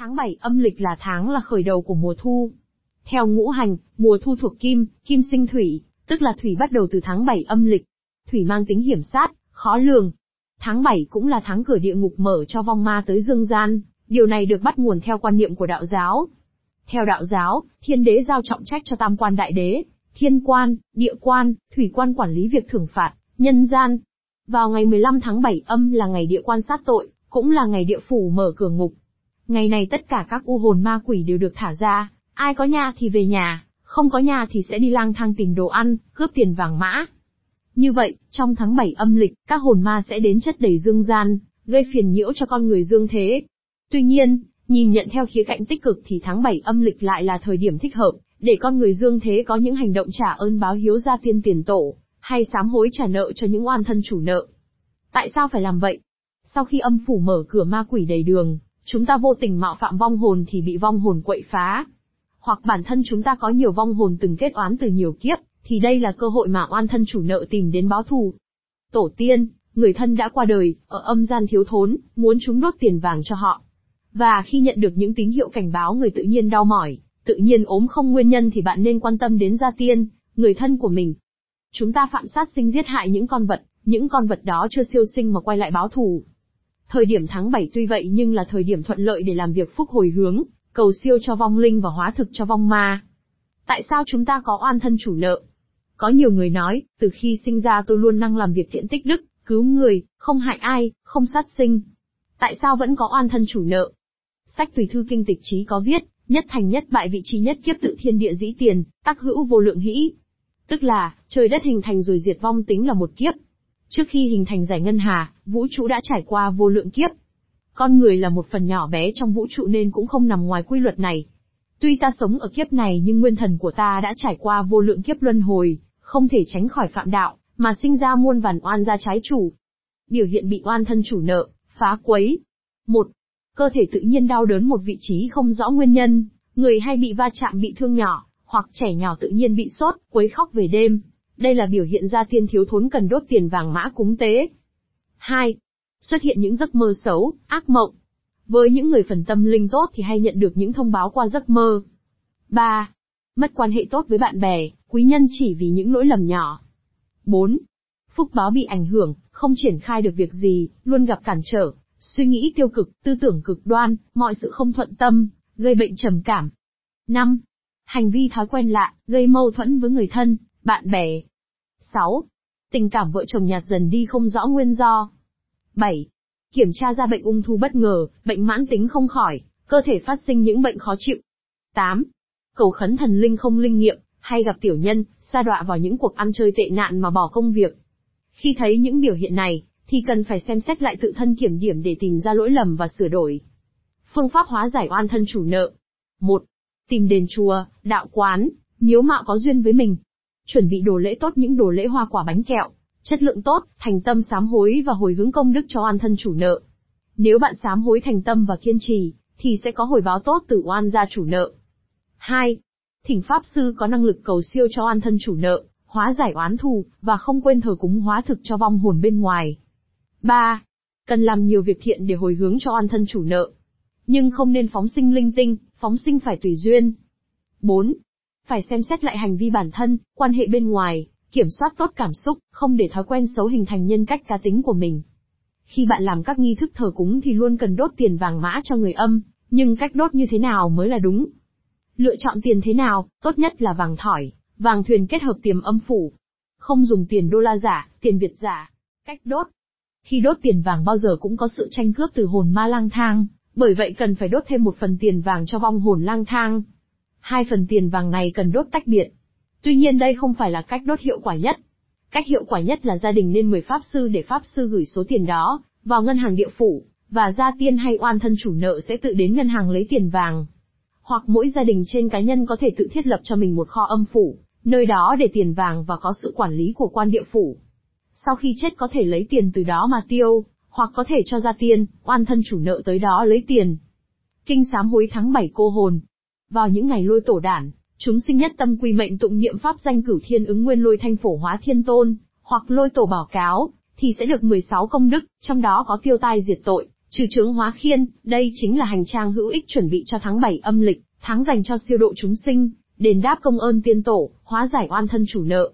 Tháng 7 âm lịch là tháng là khởi đầu của mùa thu. Theo ngũ hành, mùa thu thuộc kim, kim sinh thủy, tức là thủy bắt đầu từ tháng 7 âm lịch. Thủy mang tính hiểm sát, khó lường. Tháng 7 cũng là tháng cửa địa ngục mở cho vong ma tới dương gian, điều này được bắt nguồn theo quan niệm của đạo giáo. Theo đạo giáo, thiên đế giao trọng trách cho tam quan đại đế, thiên quan, địa quan, thủy quan quản lý việc thưởng phạt, nhân gian. Vào ngày 15 tháng 7 âm là ngày địa quan sát tội, cũng là ngày địa phủ mở cửa ngục. Ngày này tất cả các u hồn ma quỷ đều được thả ra, ai có nhà thì về nhà, không có nhà thì sẽ đi lang thang tìm đồ ăn, cướp tiền vàng mã. Như vậy, trong tháng 7 âm lịch, các hồn ma sẽ đến chất đầy dương gian, gây phiền nhiễu cho con người dương thế. Tuy nhiên, nhìn nhận theo khía cạnh tích cực thì tháng 7 âm lịch lại là thời điểm thích hợp, để con người dương thế có những hành động trả ơn báo hiếu gia tiên tiền tổ, hay sám hối trả nợ cho những oan thân chủ nợ. Tại sao phải làm vậy? Sau khi âm phủ mở cửa ma quỷ đầy đường, chúng ta vô tình mạo phạm vong hồn thì bị vong hồn quậy phá. Hoặc bản thân chúng ta có nhiều vong hồn từng kết oán từ nhiều kiếp, thì đây là cơ hội mà oan thân chủ nợ tìm đến báo thù. Tổ tiên, người thân đã qua đời, ở âm gian thiếu thốn, muốn chúng đốt tiền vàng cho họ. Và khi nhận được những tín hiệu cảnh báo người tự nhiên đau mỏi, tự nhiên ốm không nguyên nhân thì bạn nên quan tâm đến gia tiên, người thân của mình. Chúng ta phạm sát sinh giết hại những con vật, những con vật đó chưa siêu sinh mà quay lại báo thù. Thời điểm tháng 7 tuy vậy nhưng là thời điểm thuận lợi để làm việc phúc hồi hướng, cầu siêu cho vong linh và hóa thực cho vong ma. Tại sao chúng ta có oan thân chủ nợ? Có nhiều người nói, từ khi sinh ra tôi luôn năng làm việc thiện tích đức, cứu người, không hại ai, không sát sinh. Tại sao vẫn có oan thân chủ nợ? Sách tùy thư kinh tịch trí có viết, nhất thành nhất bại vị trí nhất kiếp tự thiên địa dĩ tiền, tác hữu vô lượng hĩ. Tức là, trời đất hình thành rồi diệt vong tính là một kiếp. Trước khi hình thành giải ngân hà, vũ trụ đã trải qua vô lượng kiếp. Con người là một phần nhỏ bé trong vũ trụ nên cũng không nằm ngoài quy luật này. Tuy ta sống ở kiếp này nhưng nguyên thần của ta đã trải qua vô lượng kiếp luân hồi, không thể tránh khỏi phạm đạo, mà sinh ra muôn vàn oan gia trái chủ. Biểu hiện bị oan thân chủ nợ, phá quấy. Một, cơ thể tự nhiên đau đớn một vị trí không rõ nguyên nhân, người hay bị va chạm bị thương nhỏ, hoặc trẻ nhỏ tự nhiên bị sốt, quấy khóc về đêm. Đây là biểu hiện ra tiên thiếu thốn cần đốt tiền vàng mã cúng tế. 2. Xuất hiện những giấc mơ xấu, ác mộng. Với những người phần tâm linh tốt thì hay nhận được những thông báo qua giấc mơ. 3. Mất quan hệ tốt với bạn bè, quý nhân chỉ vì những lỗi lầm nhỏ. 4. Phúc báo bị ảnh hưởng, không triển khai được việc gì, luôn gặp cản trở, suy nghĩ tiêu cực, tư tưởng cực đoan, mọi sự không thuận tâm, gây bệnh trầm cảm. 5. Hành vi thói quen lạ, gây mâu thuẫn với người thân, bạn bè. 6. Tình cảm vợ chồng nhạt dần đi không rõ nguyên do. 7. Kiểm tra ra bệnh ung thư bất ngờ, bệnh mãn tính không khỏi, cơ thể phát sinh những bệnh khó chịu. 8. Cầu khấn thần linh không linh nghiệm, hay gặp tiểu nhân, sa đọa vào những cuộc ăn chơi tệ nạn mà bỏ công việc. Khi thấy những biểu hiện này, thì cần phải xem xét lại tự thân kiểm điểm để tìm ra lỗi lầm và sửa đổi. Phương pháp hóa giải oan thân chủ nợ. 1. Tìm đền chùa, đạo quán, miếu mạo có duyên với mình. Chuẩn bị đồ lễ tốt những đồ lễ hoa quả bánh kẹo, chất lượng tốt, thành tâm sám hối và hồi hướng công đức cho oan thân chủ nợ. Nếu bạn sám hối thành tâm và kiên trì, thì sẽ có hồi báo tốt từ oan gia chủ nợ. 2. Thỉnh Pháp Sư có năng lực cầu siêu cho oan thân chủ nợ, hóa giải oán thù, và không quên thờ cúng hóa thực cho vong hồn bên ngoài. 3. Cần làm nhiều việc thiện để hồi hướng cho oan thân chủ nợ. Nhưng không nên phóng sinh linh tinh, phóng sinh phải tùy duyên. 4. Phải xem xét lại hành vi bản thân, quan hệ bên ngoài, kiểm soát tốt cảm xúc, không để thói quen xấu hình thành nhân cách cá tính của mình. Khi bạn làm các nghi thức thờ cúng thì luôn cần đốt tiền vàng mã cho người âm, nhưng cách đốt như thế nào mới là đúng. Lựa chọn tiền thế nào, tốt nhất là vàng thỏi, vàng thuyền kết hợp tiềm âm phủ. Không dùng tiền đô la giả, tiền Việt giả. Cách đốt, khi đốt tiền vàng bao giờ cũng có sự tranh cướp từ hồn ma lang thang, bởi vậy cần phải đốt thêm một phần tiền vàng cho vong hồn lang thang. Hai phần tiền vàng này cần đốt tách biệt. Tuy nhiên đây không phải là cách đốt hiệu quả nhất. Cách hiệu quả nhất là gia đình nên mời pháp sư để pháp sư gửi số tiền đó vào ngân hàng địa phủ, và gia tiên hay oan thân chủ nợ sẽ tự đến ngân hàng lấy tiền vàng. Hoặc mỗi gia đình trên cá nhân có thể tự thiết lập cho mình một kho âm phủ, nơi đó để tiền vàng và có sự quản lý của quan địa phủ sau khi chết có thể lấy tiền từ đó mà tiêu, hoặc có thể cho gia tiên, oan thân chủ nợ tới đó lấy tiền. Kinh sám hối tháng 7 cô hồn. Vào những ngày lôi tổ đản, chúng sinh nhất tâm quy mệnh tụng niệm pháp danh cửu thiên ứng nguyên lôi thanh phổ hóa thiên tôn, hoặc lôi tổ bảo cáo, thì sẽ được 16 công đức, trong đó có tiêu tai diệt tội, Trừ chướng hóa khiên, đây chính là hành trang hữu ích chuẩn bị cho tháng 7 âm lịch, tháng dành cho siêu độ chúng sinh, đền đáp công ơn tiên tổ, hóa giải oan thân chủ nợ.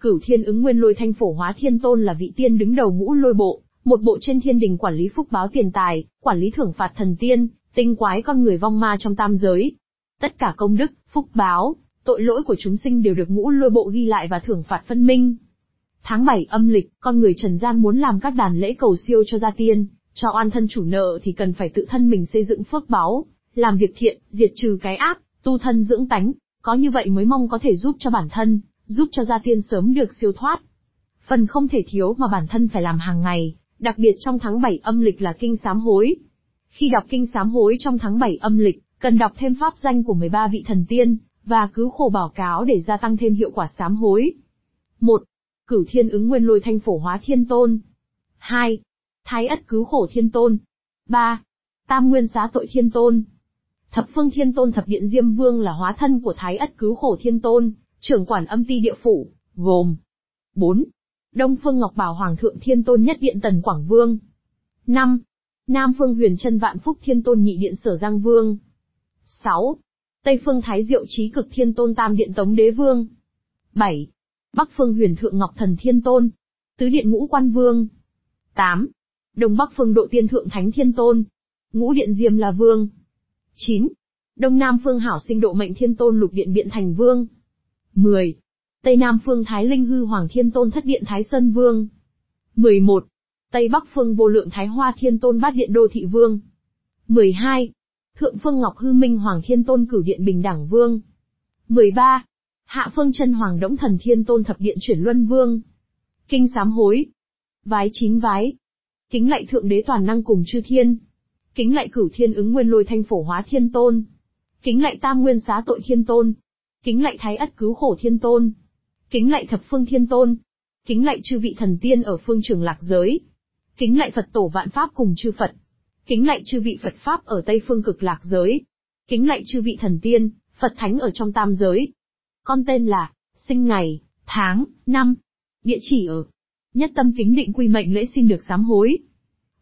Cửu Thiên ứng nguyên lôi thanh phổ hóa thiên tôn là vị tiên đứng đầu ngũ lôi bộ, một bộ trên thiên đình quản lý phúc báo tiền tài, quản lý thưởng phạt thần tiên, tinh quái con người vong ma trong tam giới. Tất cả công đức, phúc báo, tội lỗi của chúng sinh đều được ngũ lôi bộ ghi lại và thưởng phạt phân minh. Tháng 7 âm lịch, con người trần gian muốn làm các đàn lễ cầu siêu cho gia tiên, cho oan thân chủ nợ thì cần phải tự thân mình xây dựng phước báo, làm việc thiện, diệt trừ cái ác, tu thân dưỡng tánh, có như vậy mới mong có thể giúp cho bản thân, giúp cho gia tiên sớm được siêu thoát. Phần không thể thiếu mà bản thân phải làm hàng ngày, đặc biệt trong tháng 7 âm lịch là kinh sám hối. Khi đọc kinh sám hối trong tháng 7 âm lịch, cần đọc thêm pháp danh của 13 vị thần tiên, và cứu khổ bảo cáo để gia tăng thêm hiệu quả sám hối. 1. Cửu thiên ứng nguyên lôi thanh phổ hóa thiên tôn. 2. Thái ất cứu khổ thiên tôn. 3. Tam nguyên xá tội thiên tôn. Thập phương thiên tôn thập điện Diêm Vương là hóa thân của Thái ất cứu khổ thiên tôn, trưởng quản âm ti địa phủ, gồm 4. Đông Phương Ngọc Bảo Hoàng thượng Thiên Tôn Nhất Điện Tần Quảng Vương. 5. Nam Phương Huyền Trân Vạn Phúc Thiên Tôn Nhị Điện Sở Giang Vương. 6. Tây Phương Thái Diệu Chí Cực Thiên Tôn Tam Điện Tống Đế Vương. 7. Bắc Phương Huyền Thượng Ngọc Thần Thiên Tôn. Tứ Điện Ngũ Quan Vương. 8. Đông Bắc Phương Độ Tiên Thượng Thánh Thiên Tôn. Ngũ Điện Diêm là Vương. 9. Đông Nam Phương Hảo Sinh Độ Mệnh Thiên Tôn Lục Điện Biện Thành Vương. 10. Tây Nam Phương Thái Linh Hư Hoàng Thiên Tôn Thất Điện Thái Sơn Vương. 11. Tây Bắc Phương Vô Lượng Thái Hoa Thiên Tôn Bát Điện Đô Thị Vương. 12. Thượng Phương Ngọc Hư Minh Hoàng Thiên Tôn Cửu Điện Bình Đẳng Vương. 13. Hạ Phương Chân Hoàng Đống Thần Thiên Tôn Thập Điện Chuyển Luân Vương. Kinh sám hối. Vái chín vái. Kính lạy Thượng Đế Toàn Năng cùng chư thiên. Kính lạy Cửu Thiên ứng Nguyên Lôi Thanh Phổ Hóa Thiên Tôn. Kính lạy Tam Nguyên Xá Tội Thiên Tôn. Kính lạy Thái Ất Cứu Khổ Thiên Tôn. Kính lạy Thập Phương Thiên Tôn. Kính lạy chư vị thần tiên ở phương trường lạc giới. Kính lạy Phật tổ vạn pháp cùng chư Phật. Kính lạy chư vị Phật Pháp ở Tây Phương cực lạc giới. Kính lạy chư vị thần tiên, Phật Thánh ở trong tam giới. Con tên là, sinh ngày, tháng, năm, địa chỉ ở. Nhất tâm kính định quy mệnh lễ xin được sám hối.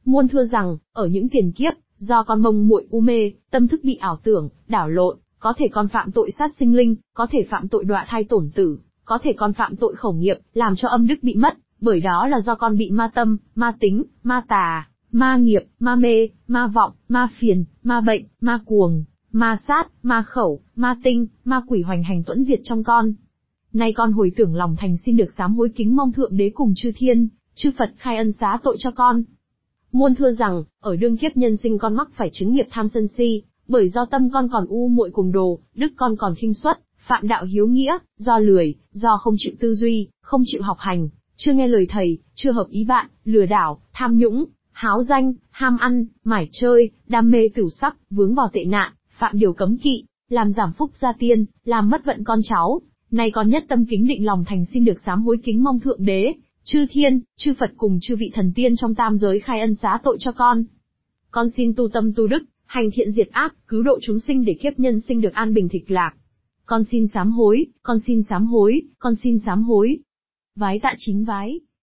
Muôn thưa rằng, ở những tiền kiếp, do con mông muội u mê, tâm thức bị ảo tưởng, đảo lộn, có thể con phạm tội sát sinh linh, có thể phạm tội đọa thai tổn tử, có thể con phạm tội khẩu nghiệp, làm cho âm đức bị mất, bởi đó là do con bị ma tâm, ma tính, ma tà, ma nghiệp, ma mê, ma vọng, ma phiền, ma bệnh, ma cuồng, ma sát, ma khẩu, ma tinh, ma quỷ hoành hành tuẫn diệt trong con. Nay con hồi tưởng lòng thành xin được sám hối kính mong thượng đế cùng chư thiên, chư Phật khai ân xá tội cho con. Muôn thưa rằng, ở đương kiếp nhân sinh con mắc phải chứng nghiệp tham sân si, bởi do tâm con còn u muội cùng đồ, đức con còn khinh suất, phạm đạo hiếu nghĩa, do lười, do không chịu tư duy, không chịu học hành, chưa nghe lời thầy, chưa hợp ý bạn, lừa đảo, tham nhũng, háo danh, ham ăn, mải chơi, đam mê tửu sắc, vướng vào tệ nạn, phạm điều cấm kỵ, làm giảm phúc gia tiên, làm mất vận con cháu. Nay con nhất tâm kính định lòng thành xin được sám hối kính mong thượng đế, chư thiên, chư Phật cùng chư vị thần tiên trong tam giới khai ân xá tội cho con. Con xin tu tâm tu đức, hành thiện diệt ác, cứu độ chúng sinh để kiếp nhân sinh được an bình thịnh lạc. Con xin sám hối, con xin sám hối, con xin sám hối. Vái tạ chính vái.